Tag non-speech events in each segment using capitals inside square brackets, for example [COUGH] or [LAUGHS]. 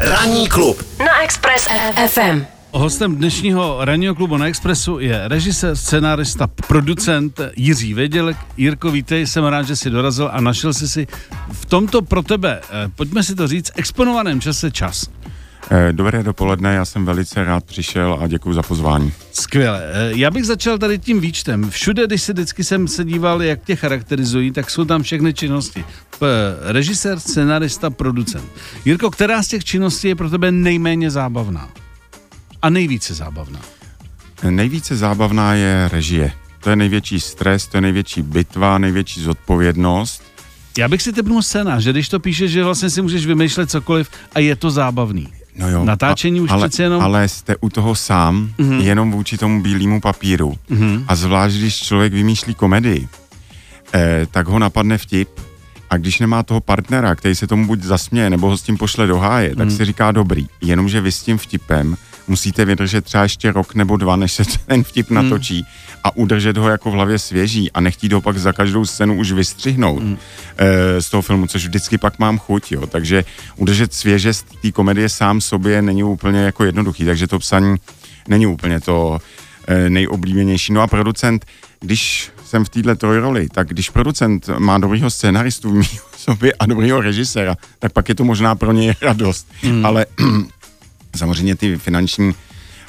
Ranní klub na Express FM. Hostem dnešního ranního klubu na Expressu je režisér, scenárista, producent Jiří Vědělek. Jirko, vítej, jsem rád, že jsi dorazil a našel jsi si v tomto pro tebe, eh, pojďme si to říct, exponovaném čase čas. Eh, Dobré dopoledne, já jsem velice rád přišel a děkuji za pozvání. Skvěle. Eh, Já bych začal tady tím výčtem. Všude, když se vždycky jsem se díval, jak tě charakterizují, tak jsou tam všechny činnosti. P- režisér, scenarista, producent. Jirko, která z těch činností je pro tebe nejméně zábavná? A nejvíce zábavná? Eh, Nejvíce zábavná je režie. To je největší stres, to je největší bitva, největší zodpovědnost. Já bych si typnul scénář, že když to píšeš, že vlastně si můžeš vymýšlet cokoliv a je to zábavný. No jo, Natáčení už ale, přece jenom- Ale jste u toho sám, mm-hmm. jenom vůči tomu bílému papíru. Mm-hmm. A zvlášť, když člověk vymýšlí komedii, eh, tak ho napadne vtip a když nemá toho partnera, který se tomu buď zasměje, nebo ho s tím pošle do háje, tak si říká dobrý. Jenomže vy s tím vtipem musíte vydržet třeba ještě rok nebo dva, než se [LAUGHS] ten vtip natočí a udržet ho jako v hlavě svěží a nechtít ho pak za každou scénu už vystřihnout eh, z toho filmu, což vždycky pak mám chuť, jo. Takže udržet svěžest té komedie sám sobě není úplně jako jednoduchý, takže to psaní není úplně to eh, nejoblíbenější. No a producent, když jsem v této trojroli, tak když producent má dobrýho scénaristu v mý [LAUGHS] sobě a dobrýho režiséra, tak pak je to možná pro něj [LAUGHS] radost. Hmm. Ale [CLEARS THROAT] samozřejmě ty finanční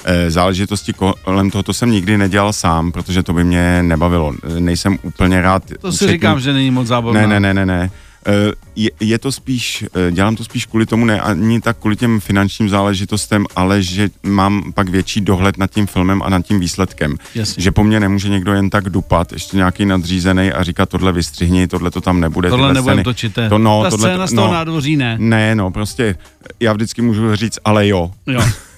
eh, záležitosti kolem toho, to jsem nikdy nedělal sám, protože to by mě nebavilo. Nejsem úplně rád. To si říkám, že není moc zábavná. Ne, ne, ne, ne, ne. Eh, Je, je to spíš, eh, dělám to spíš kvůli tomu, ne ani tak kvůli těm finančním záležitostem, ale že mám pak větší dohled nad tím filmem a nad tím výsledkem. Jasně. Že po mně nemůže někdo jen tak dupat, ještě nějaký nadřízený a říkat tohle vystřihni, tohle to tam nebude. Tohle scény. točit. To, no, Ta tohle, scéna z toho nádvoří ne. Ne, no, prostě já vždycky můžu říct, ale jo. Jo. [LAUGHS]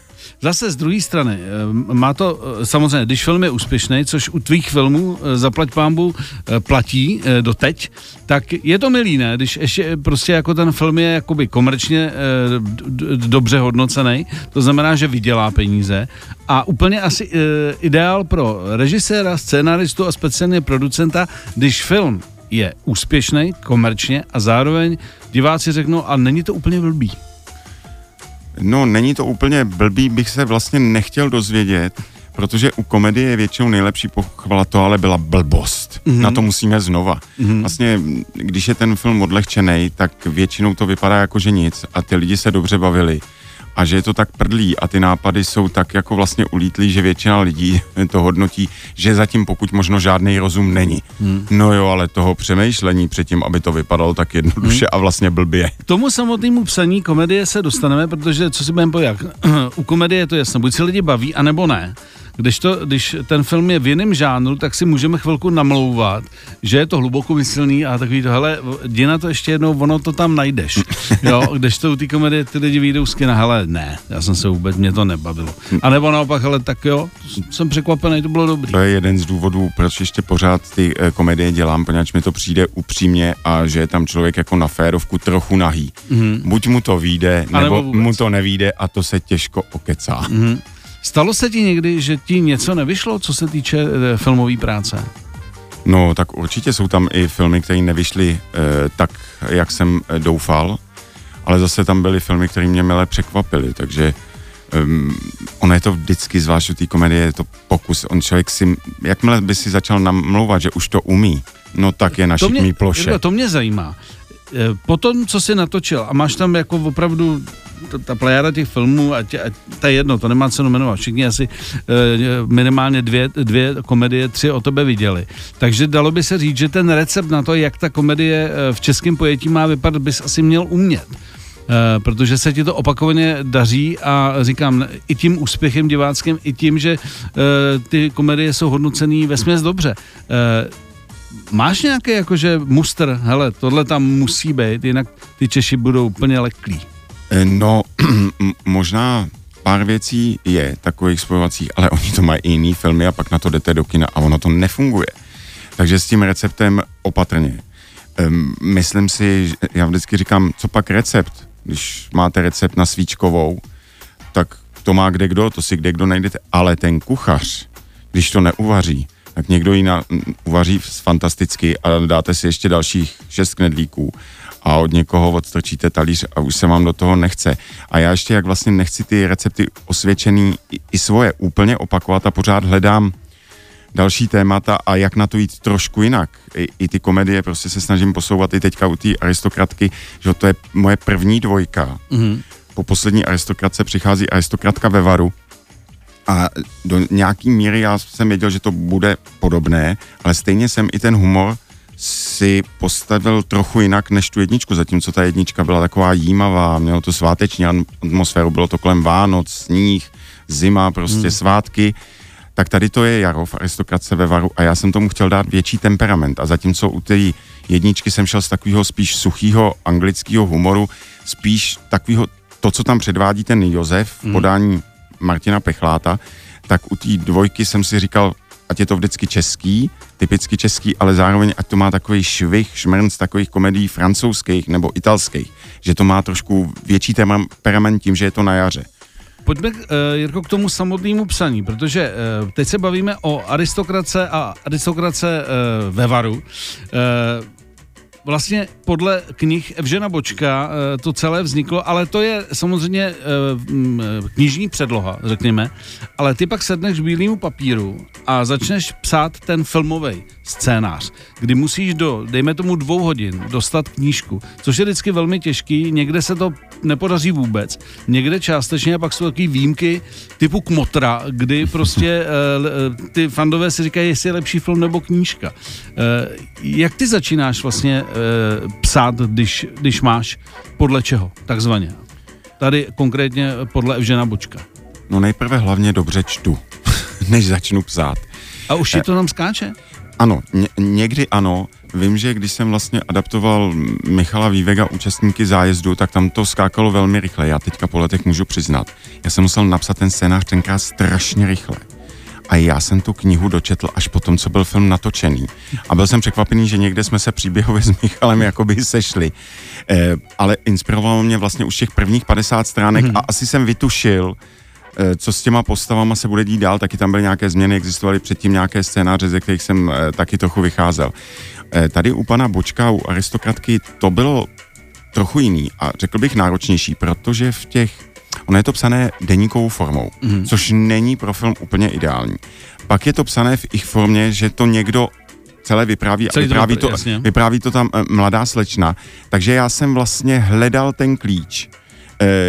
Zase z druhé strany, eh, má to, eh, samozřejmě, když film je úspěšný, což u tvých filmů, eh, zaplať pámbu, platí doteď, tak je to milý, ne? Když ještě prostě jako ten film je jakoby komerčně dobře hodnocený, to znamená, že vydělá peníze a úplně asi ideál pro režiséra, scénaristu a speciálně producenta, když film je úspěšný komerčně a zároveň diváci řeknou, a není to úplně blbý. No, není to úplně blbý, bych se vlastně nechtěl dozvědět, protože u komedie je většinou nejlepší pochvala to, ale byla blbost. Mm-hmm. Na to musíme znova. Mm-hmm. Vlastně, když je ten film odlehčený, tak většinou to vypadá jako, že nic a ty lidi se dobře bavili. A že je to tak prdlý a ty nápady jsou tak jako vlastně ulítlý, že většina lidí [LAUGHS] to hodnotí, že zatím pokud možno žádný rozum není. Hmm. No jo, ale toho přemýšlení předtím, aby to vypadalo tak jednoduše hmm. a vlastně blbě. K tomu samotnému psaní komedie se dostaneme, protože co si budeme povědět, [CLEARS THROAT] u komedie je to jasné, buď se lidi baví, anebo ne. Když, to, když ten film je v jiném žánru, tak si můžeme chvilku namlouvat, že je to hluboko myslný a takový to, hele, jdi na to ještě jednou, ono to tam najdeš. [LAUGHS] Jo, když to u té komedie ty lidi vyjdou z kina, hele, ne, já jsem se vůbec, mě to nebavilo. A nebo naopak, hele, tak jo, jsem překvapený, to bylo dobrý. To je jeden z důvodů, proč ještě pořád ty eh, komedie dělám, poněvadž mi to přijde upřímně a že je tam člověk jako na férovku trochu nahý. Mm-hmm. Buď mu to vyjde, nebo nebo vůbec. mu to nevíde a to se těžko okecá. Mm-hmm. Stalo se ti někdy, že ti něco nevyšlo, co se týče eh, filmové práce? No, tak určitě jsou tam i filmy, které nevyšly eh, tak, jak jsem eh, doufal, ale zase tam byly filmy, které mě milé překvapily, takže um, ono je to vždycky, zvlášť u té komedie, je to pokus. On člověk si, jakmile by si začal namlouvat, že už to umí, no tak je na šikmý ploše. Jirko, to mě zajímá. Eh, Po tom, co jsi natočil, a máš tam jako opravdu ta, ta plejada těch filmů, a, tě, a to je jedno, to nemá cenu jmenovat, všichni asi eh, minimálně dvě, dvě komedie, tři o tebe viděli. Takže dalo by se říct, že ten recept na to, jak ta komedie eh, v českém pojetí má vypadat, bys asi měl umět. Eh, protože se ti to opakovaně daří a říkám, i tím úspěchem diváckým, i tím, že eh, ty komedie jsou hodnocený ve dobře. Eh, Máš nějaký jakože muster, hele, tohle tam musí být, jinak ty Češi budou úplně leklí. Eh, No, [CLEARS THROAT] možná pár věcí je takových spojovacích, ale oni to mají i jiný filmy a pak na to jdete do kina a ono to nefunguje. Takže s tím receptem opatrně. Um, myslím si, já vždycky říkám, co pak recept? Když máte recept na svíčkovou, tak to má kde kdo, to si kde kdo najdete. Ale ten kuchař, když to neuvaří, tak někdo ji na, uvaří fantasticky a dáte si ještě dalších šest knedlíků a od někoho odstrčíte talíř a už se vám do toho nechce. A já ještě jak vlastně nechci ty recepty osvědčený i, i svoje úplně opakovat a pořád hledám další témata a jak na to jít trošku jinak. I, i ty komedie prostě se snažím posouvat i teďka u té aristokratky, že to je moje první dvojka. Mm-hmm. Po poslední aristokratce přichází aristokratka ve Varu a do nějaký míry já jsem věděl, že to bude podobné, ale stejně jsem i ten humor si postavil trochu jinak než tu jedničku, zatímco ta jednička byla taková jímavá, mělo to sváteční atmosféru, bylo to kolem Vánoc, sníh, zima, prostě hmm. svátky, tak tady to je jaro v aristokratce ve Varu a já jsem tomu chtěl dát větší temperament a zatímco u té jedničky jsem šel z takového spíš suchého anglického humoru, spíš takového, to, co tam předvádí ten Josef v hmm. Martina Pechláta, tak u té dvojky jsem si říkal, ať je to vždycky český, typicky český, ale zároveň ať to má takový švih, šmrnc takových komedií francouzských nebo italských, že to má trošku větší temperament tím, že je to na jaře. Pojďme, uh, Jirko, k tomu samotnému psaní, protože uh, teď se bavíme o aristokrace a aristokrace uh, ve Varu. Uh, vlastně podle knih Evžena Bočka eh, to celé vzniklo, ale to je samozřejmě eh, knižní předloha, řekněme, ale ty pak sedneš k bílému papíru a začneš psát ten filmový scénář, kdy musíš do, dejme tomu dvou hodin, dostat knížku, což je vždycky velmi těžký, někde se to nepodaří vůbec, někde částečně a pak jsou takové výjimky typu Kmotra, kdy prostě [LAUGHS] eh, ty fandové si říkají, jestli je lepší film nebo knížka. Jak ty začínáš vlastně e, psát, když, když máš podle čeho, takzvaně. Tady konkrétně podle Evžena Bočka. No nejprve hlavně dobře čtu, [LAUGHS] než začnu psát. A už ti to tam skáče? Ano, ně, někdy ano. Vím, že když jsem vlastně adaptoval Michala Vývega účastníky zájezdu, tak tam to skákalo velmi rychle. Já teďka po letech můžu přiznat. Já jsem musel napsat ten scénář tenkrát strašně rychle a já jsem tu knihu dočetl až po tom, co byl film natočený. A byl jsem překvapený, že někde jsme se příběhově s Michalem jakoby sešli. E, ale inspirovalo mě vlastně už těch prvních 50 stránek hmm. a asi jsem vytušil, e, co s těma postavama se bude dít dál, taky tam byly nějaké změny, existovaly předtím nějaké scénáře, ze kterých jsem e, taky trochu vycházel. E, tady u pana Bočka, u aristokratky, to bylo trochu jiný a řekl bych náročnější, protože v těch Ono je to psané deníkovou formou, mm. což není pro film úplně ideální. Pak je to psané v ich formě, že to někdo celé vypráví a vypráví to, jasně. vypráví to tam e, mladá slečna. Takže já jsem vlastně hledal ten klíč,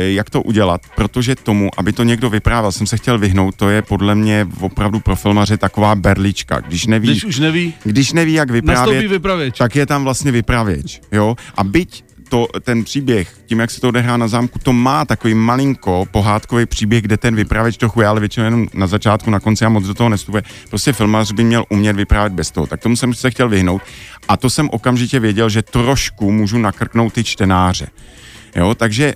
jak to udělat, protože tomu, aby to někdo vyprávěl, jsem se chtěl vyhnout, to je podle mě opravdu pro filmaře taková berlička. Když neví, když už neví, když neví jak vyprávět, tak je tam vlastně vypravěč. Jo? A byť to, ten příběh, tím, jak se to odehrá na zámku, to má takový malinko pohádkový příběh, kde ten vypravěč trochu je, ale většinou jenom na začátku, na konci a moc do toho nestupuje. Prostě filmař by měl umět vyprávět bez toho. Tak tomu jsem se chtěl vyhnout. A to jsem okamžitě věděl, že trošku můžu nakrknout ty čtenáře. Jo, takže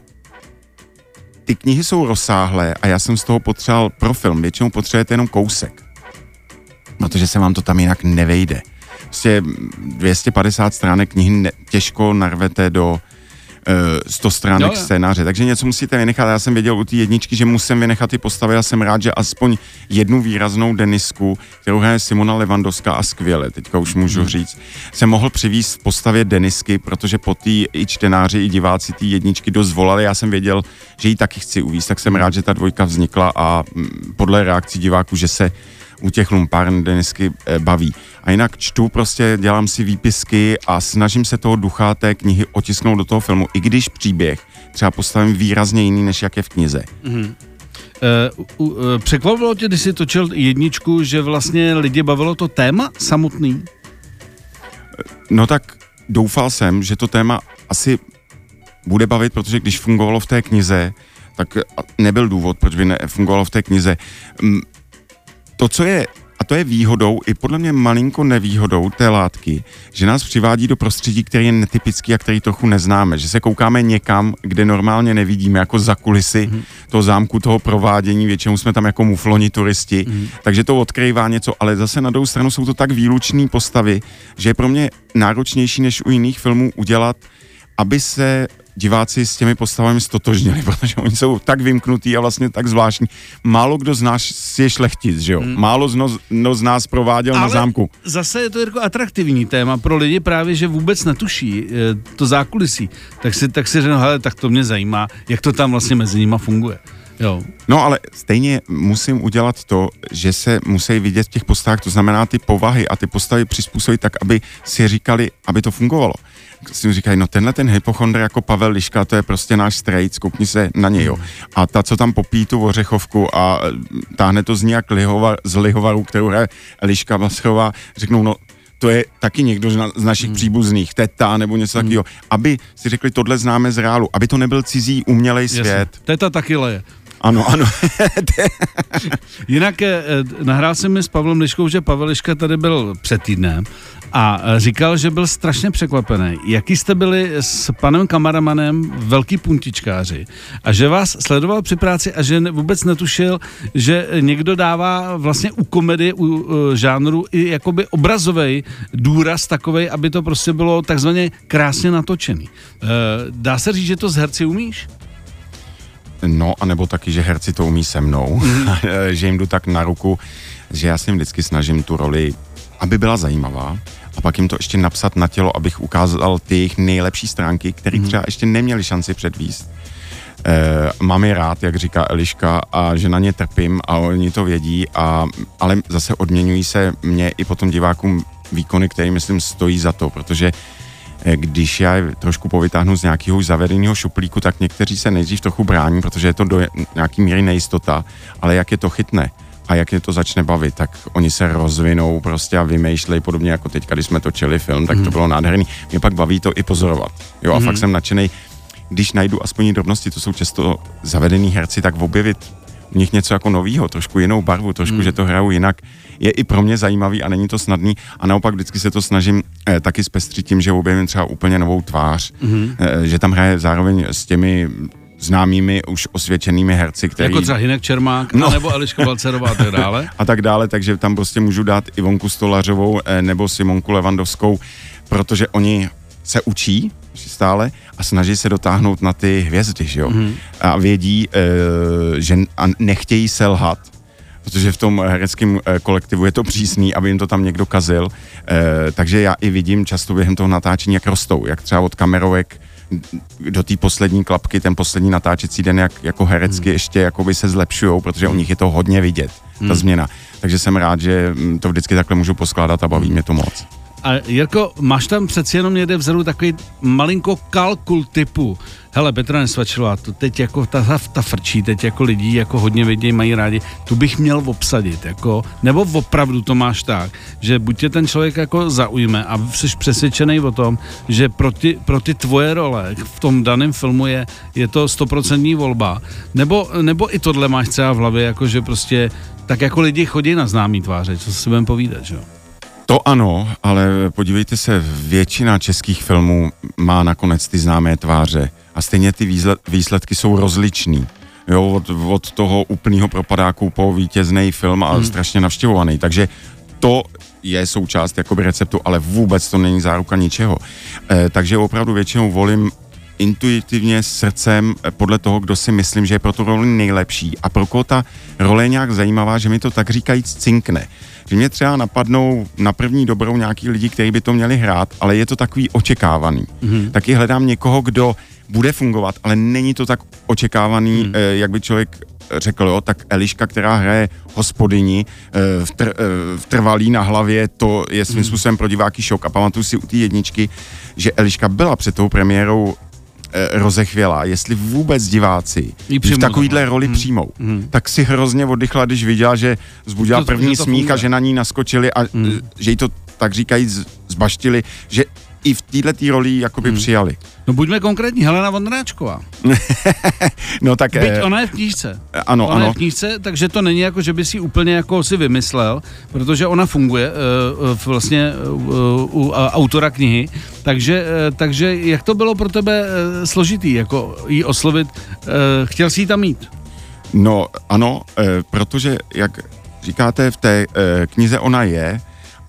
ty knihy jsou rozsáhlé a já jsem z toho potřeboval pro film. Většinou potřebujete jenom kousek. Protože se vám to tam jinak nevejde. Prostě 250 stránek knihy ne, těžko narvete do 100 stránek jo, jo. scénáře, takže něco musíte vynechat. Já jsem věděl u té jedničky, že musím vynechat ty postavy a jsem rád, že aspoň jednu výraznou Denisku, kterou hraje Simona Levandovská a skvěle, teďka už můžu hmm. říct, jsem mohl přivízt v postavě Denisky, protože po té i čtenáři, i diváci té jedničky dost volali. Já jsem věděl, že ji taky chci uvízt, tak jsem rád, že ta dvojka vznikla a mm, podle reakcí diváků, že se u těch lumpárn Denisky eh, baví. A jinak čtu prostě, dělám si výpisky a snažím se toho ducha té knihy otisknout do toho filmu, i když příběh třeba postavím výrazně jiný, než jak je v knize. Mm-hmm. Uh, uh, překvapilo tě, když jsi točil jedničku, že vlastně lidi bavilo to téma samotný? No tak doufal jsem, že to téma asi bude bavit, protože když fungovalo v té knize, tak nebyl důvod, proč by nefungovalo v té knize. To, co je a to je výhodou, i podle mě malinko nevýhodou té látky, že nás přivádí do prostředí, který je netypický a který trochu neznáme. Že se koukáme někam, kde normálně nevidíme, jako za kulisy mm. toho zámku, toho provádění. Většinou jsme tam jako mufloni turisti, mm. takže to odkrývá něco, ale zase na druhou stranu jsou to tak výlučné postavy, že je pro mě náročnější než u jiných filmů udělat aby se diváci s těmi postavami stotožnili, [LAUGHS] protože oni jsou tak vymknutí a vlastně tak zvláštní. Málo kdo z nás je šlechtic, že jo? Hmm. Málo z, no, no z nás prováděl Ale na zámku. zase je to jako atraktivní téma pro lidi právě, že vůbec netuší eh, to zákulisí. Tak si, tak si řeknu, hele, tak to mě zajímá, jak to tam vlastně mezi nimi funguje. Jo. No ale stejně musím udělat to, že se musí vidět v těch postavách, to znamená ty povahy a ty postavy přizpůsobit tak, aby si říkali, aby to fungovalo si říkají, no tenhle ten hypochondr jako Pavel Liška, to je prostě náš strejc, koukni se na něj. A ta, co tam popíjí tu ořechovku a táhne to z nějak lihova, z lihovaru, kterou hraje Liška Vasrová, řeknou, no to je taky někdo z, na, z našich hmm. příbuzných, teta nebo něco hmm. takového, aby si řekli, tohle známe z reálu, aby to nebyl cizí umělej svět. Jasně. Teta taky leje. Ano, ano. [LAUGHS] Jinak eh, nahrál jsem mi s Pavlem Liškou, že Pavel Liška tady byl před týdnem a eh, říkal, že byl strašně překvapený. Jaký jste byli s panem kamaramanem velký puntičkáři a že vás sledoval při práci a že vůbec netušil, že někdo dává vlastně u komedie, u uh, žánru i jakoby obrazový důraz takovej, aby to prostě bylo takzvaně krásně natočený. Uh, dá se říct, že to z herci umíš? No, anebo taky, že herci to umí se mnou, mm. [LAUGHS] že jim jdu tak na ruku, že já si vždycky snažím tu roli, aby byla zajímavá, a pak jim to ještě napsat na tělo, abych ukázal ty jejich nejlepší stránky, které mm. třeba ještě neměli šanci předvíst. E, mám je rád, jak říká Eliška, a že na ně trpím a oni to vědí, a, ale zase odměňují se mě i potom divákům výkony, které myslím stojí za to, protože Eh, když já trošku povytáhnu z nějakého zavedeného šuplíku, tak někteří se nejdřív trochu brání, protože je to do nějaký míry nejistota, ale jak je to chytne a jak je to začne bavit, tak oni se rozvinou prostě a vymýšlejí podobně jako teď, když jsme točili film, tak to mhm. bylo nádherný. Mě pak baví to i pozorovat. Jo, a mm. fakt jsem nadšený, když najdu aspoň drobnosti, to jsou často zavedený herci, tak objevit v nich něco jako novýho, trošku jinou barvu, trošku, mm. že to hrajou jinak, je i pro mě zajímavý a není to snadný. A naopak vždycky se to snažím eh, taky zpestřit tím, že objevím třeba úplně novou tvář, mm. eh, že tam hraje zároveň s těmi známými už osvědčenými herci, který... Jako třeba Hinek Čermák, no. nebo Eliška Balcerová a tak dále. [LAUGHS] a tak dále, takže tam prostě můžu dát Ivonku Stolařovou eh, nebo Simonku Levandovskou, protože oni se učí stále a snaží se dotáhnout na ty hvězdy, že jo? Mm. A vědí, e, že a nechtějí selhat, protože v tom hereckém e, kolektivu je to přísný, aby jim to tam někdo kazil. E, takže já i vidím často během toho natáčení, jak rostou, jak třeba od kamerovek do té poslední klapky, ten poslední natáčecí den, jak jako herecky hmm. ještě jakoby se zlepšují, protože u nich je to hodně vidět, ta hmm. změna. Takže jsem rád, že to vždycky takhle můžu poskládat a baví mě to moc. A Jirko, máš tam přeci jenom někde vzadu takový malinko kalkul typu, hele Petra Nesvačilová, to teď jako ta, ta frčí, teď jako lidí jako hodně vidějí, mají rádi, tu bych měl obsadit, jako, nebo opravdu to máš tak, že buď tě ten člověk jako zaujme a jsi přesvědčený o tom, že pro ty, pro ty tvoje role v tom daném filmu je, je to stoprocentní volba, nebo, nebo i tohle máš třeba v hlavě, jako že prostě tak jako lidi chodí na známý tváře, co si budeme povídat, že jo? To ano, ale podívejte se, většina českých filmů má nakonec ty známé tváře a stejně ty výsledky jsou rozličný. Jo, od, od toho úplného propadáku po vítězný film a hmm. strašně navštěvovaný. Takže to je součást jakoby receptu, ale vůbec to není záruka ničeho. E, takže opravdu většinou volím intuitivně srdcem podle toho, kdo si myslím, že je pro tu roli nejlepší a pro koho ta role je nějak zajímavá, že mi to tak říkajíc cinkne že mě třeba napadnou na první dobrou nějaký lidi, kteří by to měli hrát, ale je to takový očekávaný. Mm-hmm. Taky hledám někoho, kdo bude fungovat, ale není to tak očekávaný, mm. eh, jak by člověk řekl, jo, tak Eliška, která hraje hospodyni eh, v, tr, eh, v trvalý na hlavě, to je svým mm. způsobem pro diváky šok. A pamatuju si u té jedničky, že Eliška byla před tou premiérou Eh, rozechvělá, jestli vůbec diváci v takovýhle roli hmm. přijmou, hmm. tak si hrozně oddychla, když viděla, že zbudila to, první to smích a že na ní naskočili a hmm. Eh, že jí to tak říkají zbaštili, že i v této roli jakoby hmm. přijali. No buďme konkrétní, Helena Vondráčková. [LAUGHS] no tak... Byť eh, ona je v knížce. Ano, ona ano. je v knížce, takže to není jako, že by si úplně jako si vymyslel, protože ona funguje uh, vlastně uh, u autora knihy, takže, uh, takže jak to bylo pro tebe uh, složitý, jako jí oslovit, uh, chtěl jsi jí tam mít? No ano, uh, protože jak říkáte, v té uh, knize ona je,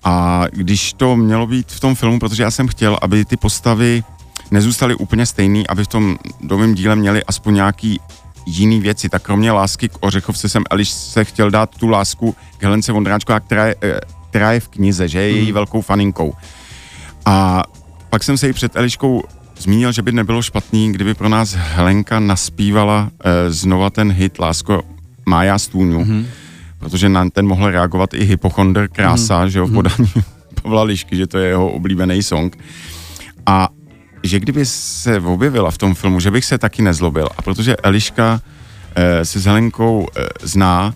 a když to mělo být v tom filmu, protože já jsem chtěl, aby ty postavy nezůstaly úplně stejný, aby v tom novém díle měli aspoň nějaký jiný věci. Tak kromě lásky k Ořechovce jsem Eliš se chtěl dát tu lásku k Helence Vondráčkové, která je, eh, která je v knize, že je její Mhm. velkou faninkou. A pak jsem se jí před Eliškou zmínil, že by nebylo špatný, kdyby pro nás Helenka naspívala e, znova ten hit Lásko má já stůňu, Mhm. Protože na ten mohl reagovat i hypochonder Krása, mm-hmm. že jo, v podání [LAUGHS] Pavla Lišky, že to je jeho oblíbený song. A že kdyby se objevila v tom filmu, že bych se taky nezlobil. A protože Eliška e, se s Helenkou e, zná,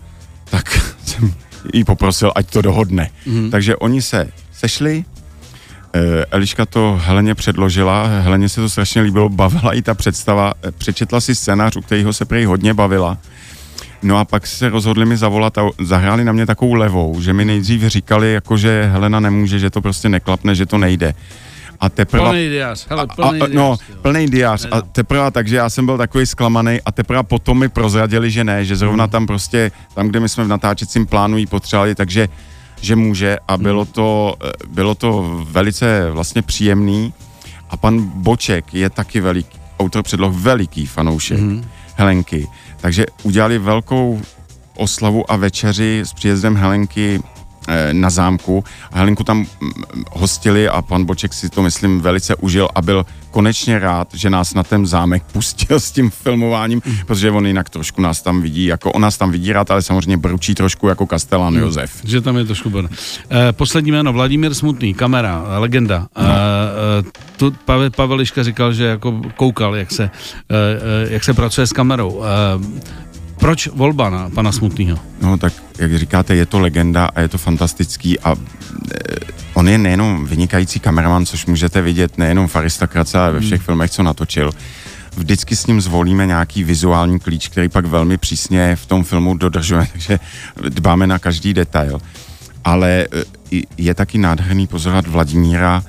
tak [LAUGHS] jsem jí poprosil, ať to dohodne. Mm-hmm. Takže oni se sešli, Eh, Eliška to Heleně předložila, Heleně se to strašně líbilo, bavila i ta představa, eh, přečetla si scénář, u kterého se prej hodně bavila. No a pak se rozhodli mi zavolat a zahráli na mě takovou levou, že mi nejdřív říkali, jako že Helena nemůže, že to prostě neklapne, že to nejde. A teprve... Plný diář, hele, A, plný a, no, diář, jo. plný diář. A teprve, takže já jsem byl takový zklamaný a teprve potom mi prozradili, že ne, že Hmm. zrovna tam prostě, tam, kde my jsme v natáčecím plánu jí potřebovali, takže že může a Hmm. bylo to, eh, bylo to velice vlastně příjemný a pan Boček je taky veliký, autor předloh veliký fanoušek Mhm. Helenky, takže udělali velkou oslavu a večeři s příjezdem Helenky eh, na zámku. Helenku tam mm, hostili a pan Boček si to, myslím, velice užil a byl konečně rád, že nás na ten zámek pustil s tím filmováním, protože on jinak trošku nás tam vidí, jako on nás tam vidí rád, ale samozřejmě bručí trošku jako Kastelán Josef. Že tam je trošku bon. Eh, poslední jméno, Vladimír Smutný, kamera, eh, legenda. No. Eh, eh, tu Pavel, Pavel Liška říkal, že jako koukal, jak se, eh, jak se pracuje s kamerou. Eh, proč volba na pana Smutného? No tak, jak říkáte, je to legenda a je to fantastický a e, on je nejenom vynikající kameraman, což můžete vidět nejenom v Aristokrace, ale ve všech filmech, co natočil. Vždycky s ním zvolíme nějaký vizuální klíč, který pak velmi přísně v tom filmu dodržujeme, [LAUGHS] takže dbáme na každý detail. Ale e, i- je taky nádherný pozorovat Vladimíra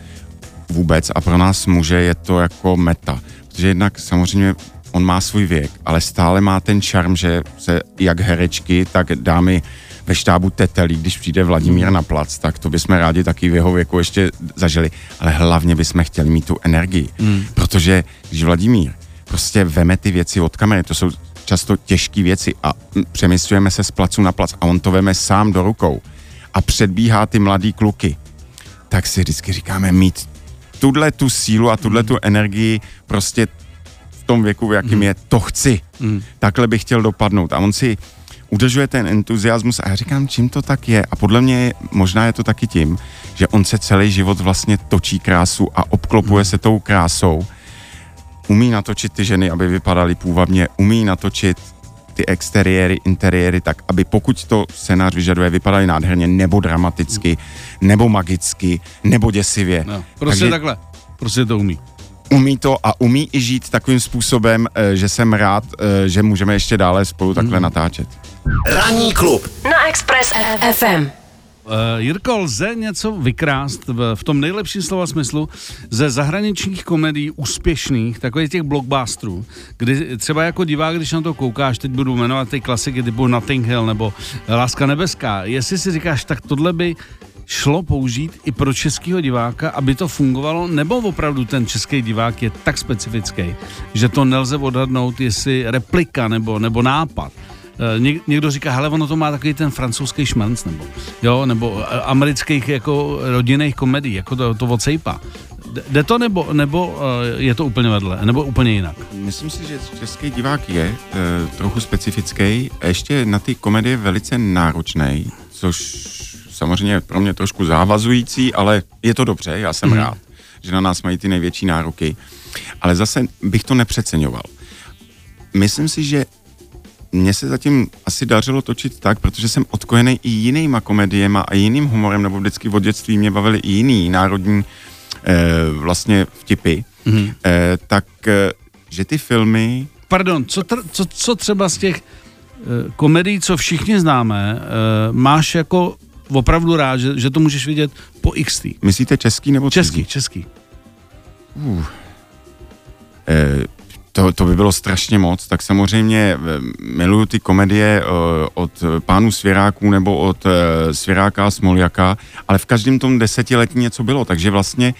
vůbec a pro nás muže je to jako meta. Protože jednak samozřejmě on má svůj věk, ale stále má ten šarm, že se jak herečky, tak dámy ve štábu tetelí, když přijde Vladimír na plac, tak to bychom rádi taky v jeho věku ještě zažili. Ale hlavně bychom chtěli mít tu energii. Mm. Protože když Vladimír prostě veme ty věci od kamery, to jsou často těžké věci a přemysťujeme se z placu na plac a on to veme sám do rukou a předbíhá ty mladý kluky, tak si vždycky říkáme mít tuhle tu sílu a tuhle tu energii prostě v tom věku, v jakým je, to chci. Takhle bych chtěl dopadnout. A on si udržuje ten entuziasmus a já říkám, čím to tak je. A podle mě možná je to taky tím, že on se celý život vlastně točí krásu a obklopuje se tou krásou. Umí natočit ty ženy, aby vypadaly půvabně, umí natočit ty exteriéry, interiéry tak, aby pokud to scénář vyžaduje, vypadaly nádherně, nebo dramaticky, nebo magicky, nebo děsivě. No, prostě Takže- takhle. Prostě to umí. Umí to a umí i žít takovým způsobem, eh, že jsem rád, eh, že můžeme ještě dále spolu takhle natáčet. Ranní klub na Express FM. Uh, Jirko, lze něco vykrást v, v tom nejlepším slova smyslu ze zahraničních komedií úspěšných, takových těch blockbusterů, kdy třeba jako divák, když na to koukáš, teď budu jmenovat ty klasiky typu Notting Hill nebo Láska nebeská, jestli si říkáš, tak tohle by šlo použít i pro českého diváka, aby to fungovalo, nebo opravdu ten český divák je tak specifický, že to nelze odhadnout, jestli replika nebo, nebo nápad. Eh, něk, někdo říká, hele, ono to má takový ten francouzský šmrnc, nebo, jo, nebo eh, amerických jako rodinných komedií, jako to, to od Sejpa. Jde- to nebo, nebo eh, je to úplně vedle, nebo úplně jinak? Myslím si, že český divák je e, trochu specifický, ještě na ty komedie velice náročný, což samozřejmě pro mě trošku závazující, ale je to dobře, já jsem mm. rád, že na nás mají ty největší nároky, ale zase bych to nepřeceňoval. Myslím si, že mně se zatím asi dařilo točit tak, protože jsem odkojený i jinýma komediema a jiným humorem, nebo vždycky od dětství mě bavili i jiný národní eh, vlastně vtipy, mm-hmm. eh, tak eh, že ty filmy, Pardon, co, tr, co, co třeba z těch eh, komedií, co všichni známe, eh, máš jako opravdu rád, že, že to můžeš vidět po XT? myslíte český nebo Český, cizí? český. Eh, to, to by bylo strašně moc, tak samozřejmě eh, miluju ty komedie eh, od pánů Svěráků nebo od Svěráka a Smoljaka, ale v každém tom desetiletí něco bylo, takže vlastně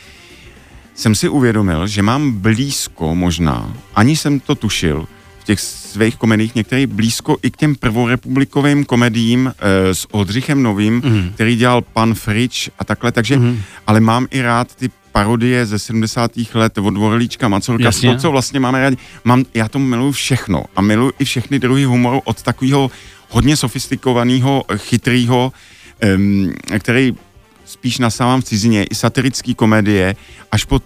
jsem si uvědomil, že mám blízko možná, ani jsem to tušil, v těch svých komediích některý blízko i k těm prvorepublikovým komediím e, s Oldřichem Novým, mm. který dělal pan Frič a takhle, takže, mm. ale mám i rád ty parodie ze 70. let od Vorlíčka, Macolka, to, co vlastně máme rádi. Mám, já to miluji všechno a miluji i všechny druhy humoru od takového hodně sofistikovaného, chytrého, um, který spíš nasávám v cizině, i satirický komedie, až po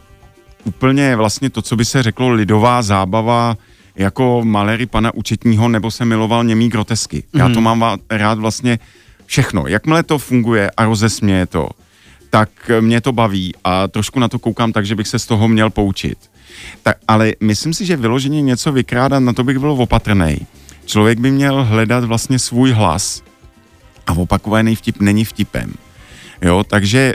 úplně vlastně to, co by se řeklo lidová zábava, jako malery pana účetního, nebo se miloval němý grotesky. Mm. Já to mhm. mám rád vlastně všechno. Jakmile to funguje a rozesměje to, tak mě to baví a trošku na to koukám tak, že bych se z toho měl poučit. Tak, ale myslím si, že vyloženě něco vykrádat, na to bych byl opatrný. Člověk by měl hledat vlastně svůj hlas a opakovaný vtip není vtipem. Jo, takže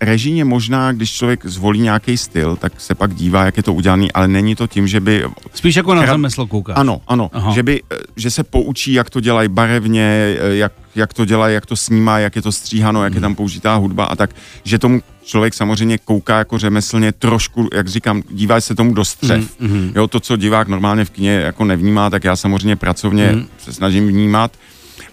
režijně možná, když člověk zvolí nějaký styl, tak se pak dívá, jak je to udělané, ale není to tím, že by... Spíš jako na zamysl kouká. Ano, ano, že, by, že se poučí, jak to dělají barevně, jak, jak to dělají, jak to snímá, jak je to stříhano, jak je tam použitá hudba a tak, že tomu člověk samozřejmě kouká jako řemeslně trošku, jak říkám, dívá se tomu do střev. Mm, mm. Jo, to, co divák normálně v kině jako nevnímá, tak já samozřejmě pracovně mm. se snažím vnímat,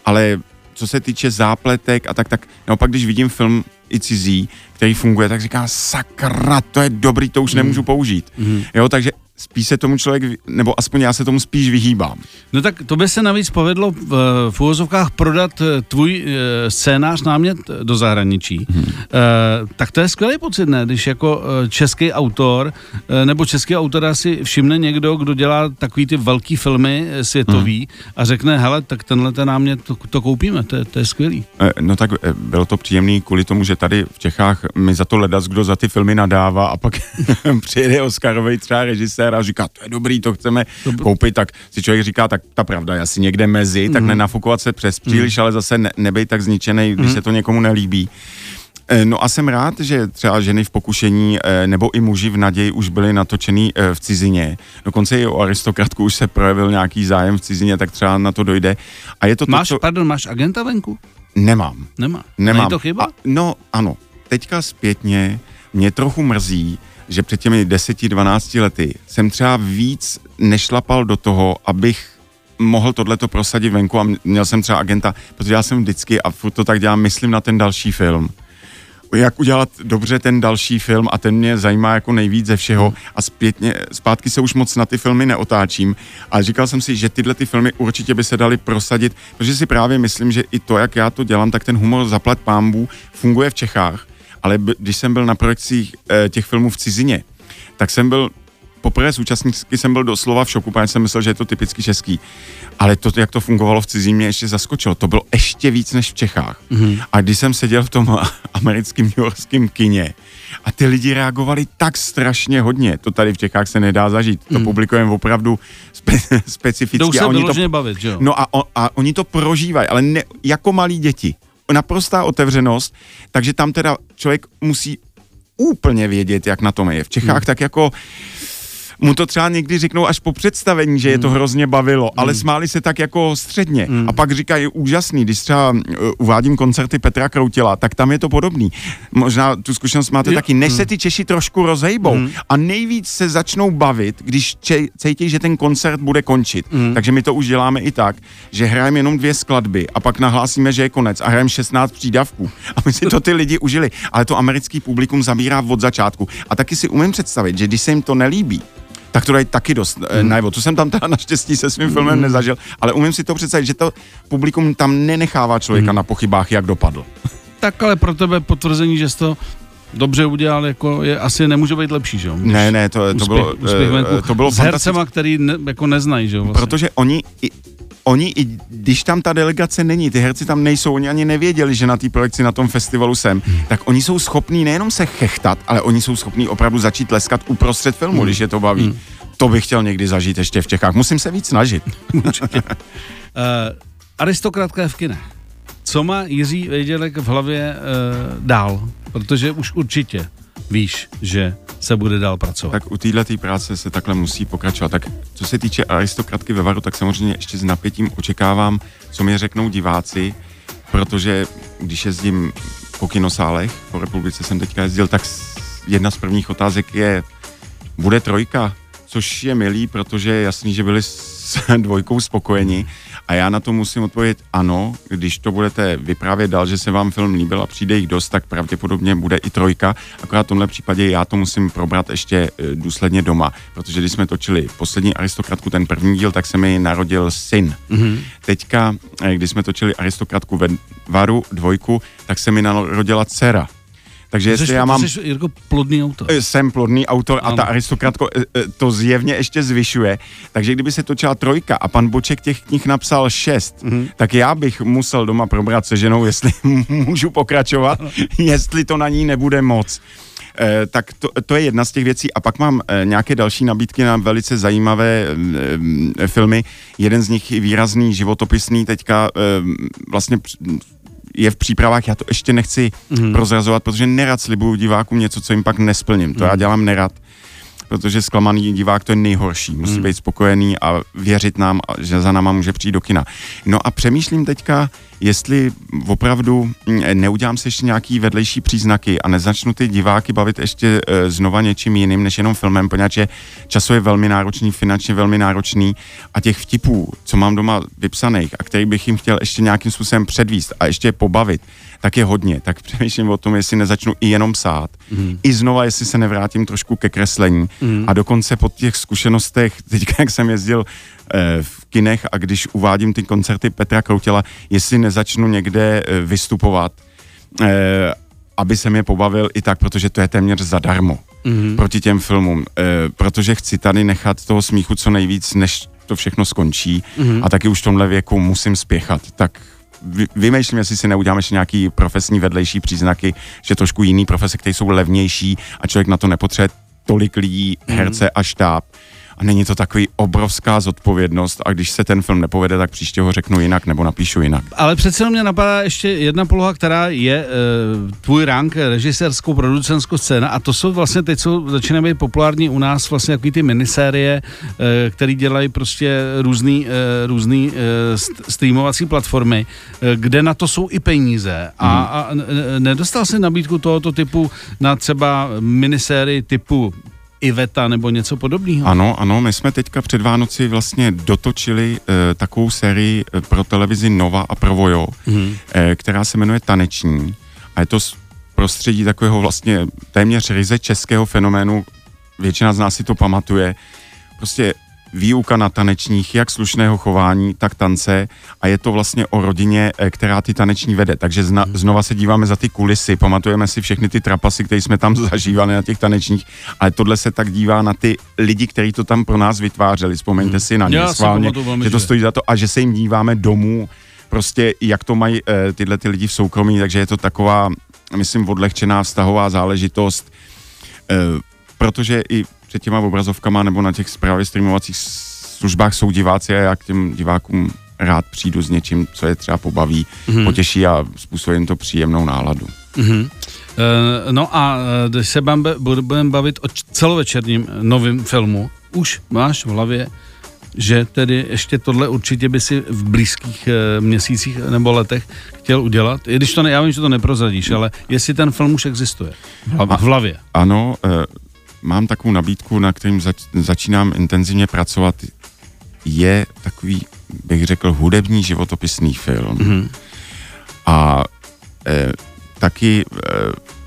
ale co se týče zápletek a tak, tak naopak, když vidím film i cizí, který funguje, tak říká, sakra, to je dobrý, to už mm. nemůžu použít. Mm. Jo, takže spíš se tomu člověk, nebo aspoň já se tomu spíš vyhýbám. No tak to by se navíc povedlo v, v úvozovkách prodat eh, tvůj e, scénář námět do zahraničí. Hmm. E, tak to je skvělý pocit, ne? Když jako český autor, e, nebo český autor asi všimne někdo, kdo dělá takový ty velký filmy světový hmm. a řekne, hele, tak tenhle ten námět, to, to koupíme, to je, to je skvělý. E, no tak bylo to příjemný kvůli tomu, že tady v Čechách mi za to ledas, kdo za ty filmy nadává a pak [LAUGHS] přijede Oscarový třeba režisér a říká, to je dobrý, to chceme to koupit, tak si člověk říká, tak ta pravda je asi někde mezi, mm. tak mhm. nenafukovat se přes příliš, mm. ale zase ne, nebej tak zničený, když mm. se to někomu nelíbí. Eh, no a jsem rád, že třeba ženy v pokušení eh, nebo i muži v naději už byli natočený eh, v cizině. Dokonce i o aristokratku už se projevil nějaký zájem v cizině, tak třeba na to dojde. A je to máš, to, co... pardon, máš agenta venku? Nemám. Nemá. Nemám. Není to chyba? A, no ano. Teďka zpětně mě trochu mrzí, že před těmi 10-12 lety jsem třeba víc nešlapal do toho, abych mohl tohleto prosadit venku a měl jsem třeba agenta, protože já jsem vždycky, a furt to tak dělám, myslím na ten další film. Jak udělat dobře ten další film a ten mě zajímá jako nejvíc ze všeho a zpětně, zpátky se už moc na ty filmy neotáčím, ale říkal jsem si, že tyhle ty filmy určitě by se daly prosadit, protože si právě myslím, že i to, jak já to dělám, tak ten humor zaplat pámbu funguje v Čechách ale když jsem byl na projekcích e, těch filmů v cizině, tak jsem byl poprvé účastníky jsem byl doslova v šoku, protože jsem myslel, že je to typicky český. Ale to, jak to fungovalo v cizí, mě ještě zaskočilo. To bylo ještě víc než v Čechách. Mm-hmm. A když jsem seděl v tom americkém Yorkském [LAUGHS] kině a ty lidi reagovali tak strašně hodně, to tady v Čechách se nedá zažít. Mm. To mhm. publikujeme opravdu spe- [LAUGHS] specificky. To už se a oni to, bavit, že jo? No a, a oni to prožívají, ale ne, jako malí děti naprostá otevřenost, takže tam teda člověk musí úplně vědět, jak na tom je. V Čechách hmm. tak jako mu to třeba někdy řeknou až po představení, že je to hmm. hrozně bavilo, ale hmm. smáli se tak jako středně. Hmm. A pak říkají úžasný, když třeba uh, uvádím koncerty Petra Kroutila, tak tam je to podobný. Možná tu zkušenost máte je, taky, než hmm. se ty Češi trošku rozejbou hmm. a nejvíc se začnou bavit, když če- cítí, že ten koncert bude končit. Hmm. Takže my to už děláme i tak, že hrajeme jenom dvě skladby a pak nahlásíme, že je konec a hrajeme 16 přídavků. [LAUGHS] A my si to ty lidi užili. Ale to americký publikum zabírá od začátku. A taky si umím představit, že když se jim to nelíbí, tak to dají taky dost eh, hmm. najevo. To jsem tam teda naštěstí se svým filmem hmm. nezažil, ale umím si to představit, že to publikum tam nenechává člověka hmm. na pochybách, jak dopadl. [LAUGHS] Tak ale pro tebe potvrzení, že jsi to dobře udělal, jako je, asi nemůže být lepší, že jo? Ne, ne, to, to úspěch, bylo, úspěch venku, to bylo s hercema, který ne, jako neznají, že jo? Vlastně. Protože oni, i, oni, i když tam ta delegace není, ty herci tam nejsou, oni ani nevěděli, že na té projekci na tom festivalu jsem, hmm. tak oni jsou schopní nejenom se chechtat, ale oni jsou schopní opravdu začít leskat uprostřed filmu, hmm. když je to baví. Hmm. To bych chtěl někdy zažít ještě v Čechách. Musím se víc snažit. [LAUGHS] uh, aristokratka v kinech. Co má Jiří Vejdělek v hlavě uh, dál? Protože už určitě víš, že se bude dál pracovat. Tak u této práce se takhle musí pokračovat. Tak co se týče aristokratky ve Varu, tak samozřejmě ještě s napětím očekávám, co mi řeknou diváci, protože když jezdím po kinosálech, po republice jsem teďka jezdil, tak jedna z prvních otázek je, bude trojka? Což je milý, protože je jasný, že byli s [LAUGHS] dvojkou spokojeni a já na to musím odpovědět ano, když to budete vyprávět dál, že se vám film líbil a přijde jich dost, tak pravděpodobně bude i trojka, akorát v tomhle případě já to musím probrat ještě e, důsledně doma, protože když jsme točili poslední aristokratku, ten první díl, tak se mi narodil syn. Mm-hmm. Teďka, e, když jsme točili aristokratku ve Varu dvojku, tak se mi narodila dcera. Takže jestli jsi, já mám... Jsi Jirko plodný autor. Eh, jsem plodný autor ano. a ta aristokratko eh, eh, to zjevně ještě zvyšuje. Takže kdyby se točila trojka a pan Boček těch knih napsal šest, mm-hmm. tak já bych musel doma probrat se ženou, [LAUGHS] jestli můžu pokračovat, ano. [LAUGHS] jestli to na ní nebude moc. Eh, tak to, to je jedna z těch věcí. A pak mám eh, nějaké další nabídky na velice zajímavé eh, filmy. Jeden z nich je výrazný, životopisný, teďka vlastně je v přípravách, já to ještě nechci mm. prozrazovat, protože nerad slibuju divákům něco, co jim pak nesplním. To mm. já dělám nerad protože zklamaný divák to je nejhorší. Musí hmm. být spokojený a věřit nám, že za náma může přijít do kina. No a přemýšlím teďka, jestli opravdu mm, neudělám si ještě nějaký vedlejší příznaky a nezačnu ty diváky bavit ještě e, znova něčím jiným, než jenom filmem, poněvadž časově velmi náročný, finančně velmi náročný a těch vtipů, co mám doma vypsaných a který bych jim chtěl ještě nějakým způsobem předvíst a ještě pobavit, tak je hodně. Tak [LAUGHS] přemýšlím o tom, jestli nezačnu i jenom psát. Mm. I znova, jestli se nevrátím trošku ke kreslení. Mm. A dokonce po těch zkušenostech, [LAUGHS] teďka jak jsem jezdil v kinech a když uvádím ty koncerty Petra Kroutěla, jestli nezačnu někde eh, vystupovat, eh, aby se mě pobavil i tak, protože to je téměř zadarmo mm. proti těm filmům. Eh, protože chci tady nechat toho smíchu co nejvíc, než to všechno skončí mm. a taky už v tomhle věku musím spěchat. Tak vymýšlím, jestli si neuděláme ještě nějaký profesní vedlejší příznaky, že trošku jiný profese, které jsou levnější a člověk na to nepotřebuje tolik lidí, herce a štáb a není to takový obrovská zodpovědnost a když se ten film nepovede, tak příště ho řeknu jinak nebo napíšu jinak. Ale přece mě napadá ještě jedna poloha, která je e, tvůj rank, režisérskou, producentskou scéna a to jsou vlastně teď, co začínají být populární u nás, vlastně jaký ty minisérie, e, které dělají prostě různý, e, různý e, streamovací platformy, e, kde na to jsou i peníze a, hmm. a nedostal si nabídku tohoto typu na třeba minisérii typu Iveta nebo něco podobného. Ano, ano, my jsme teďka před Vánoci vlastně dotočili e, takovou sérii eh, pro televizi Nova a Provojo, mm. e, která se jmenuje Taneční a je to z prostředí takového vlastně téměř ryze českého fenoménu, většina z nás si to pamatuje, prostě výuka na tanečních, jak slušného chování, tak tance a je to vlastně o rodině, eh, která ty taneční vede. Takže zna, mhm. znova se díváme za ty kulisy, pamatujeme si všechny ty trapasy, které jsme tam [LAUGHS] zažívali na těch tanečních, ale tohle se tak dívá na ty lidi, kteří to tam pro nás vytvářeli. Vzpomeňte hmm. si na ně schválně, že to stojí za to a že se jim díváme domů, prostě jak to mají e, tyhle ty lidi v soukromí, takže je to taková, myslím, odlehčená vztahová záležitost, e, protože i před těma obrazovkama nebo na těch právě streamovacích službách jsou diváci a já k těm divákům rád přijdu s něčím, co je třeba pobaví, mm-hmm. potěší a způsobí jim to příjemnou náladu. Mm-hmm. No a eh, když se budeme bavit o celovečerním novém filmu, už máš v hlavě, že tedy ještě tohle určitě by si v blízkých eh, měsících nebo letech chtěl udělat. I když to ne, já vím, že to neprozradíš, ale jestli ten film už existuje v hlavě. Ano, mám takovou nabídku, na kterým zač, začínám intenzivně pracovat, je takový, bych řekl, hudební životopisný film. Mm-hmm. A e, taky e,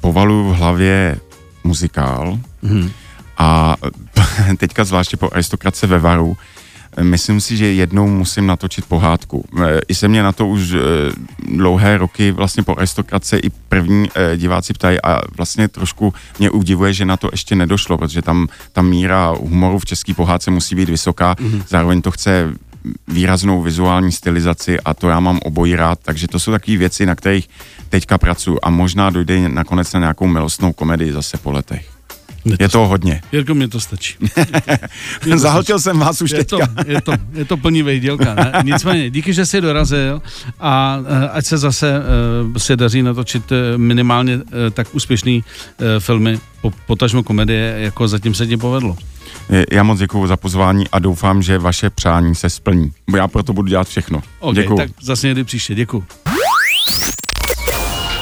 povalu v hlavě muzikál. Mm-hmm. A [LAUGHS] teďka zvláště po aristokratce ve Varu, Myslím si, že jednou musím natočit pohádku. E, I se mě na to už e, dlouhé roky vlastně po aristokrace i první e, diváci ptají a vlastně trošku mě udivuje, že na to ještě nedošlo, protože tam ta míra humoru v české pohádce musí být vysoká, mm-hmm. zároveň to chce výraznou vizuální stylizaci a to já mám obojí rád, takže to jsou takové věci, na kterých teďka pracuji a možná dojde nakonec na nějakou milostnou komedii zase po letech. Mě je to, to hodně. Jirko, mě [LAUGHS] to stačí. Zahltil jsem vás už je teďka. To, je, to, je to plný vejdělka. Ne? [LAUGHS] Nicméně, díky, že jsi dorazil a eh, ať se zase uh, se daří natočit uh, minimálně uh, tak úspěšný uh, filmy, po, potažmo komedie, jako zatím se ti povedlo. Já moc děkuji za pozvání a doufám, že vaše přání se splní. Já proto budu dělat všechno. Okay, děkuji. tak zase někdy příště. Děkuji.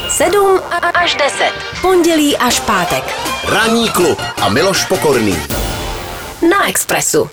7 až 10. Pondělí až pátek. Ranní klub a Miloš Pokorný. Na Expressu.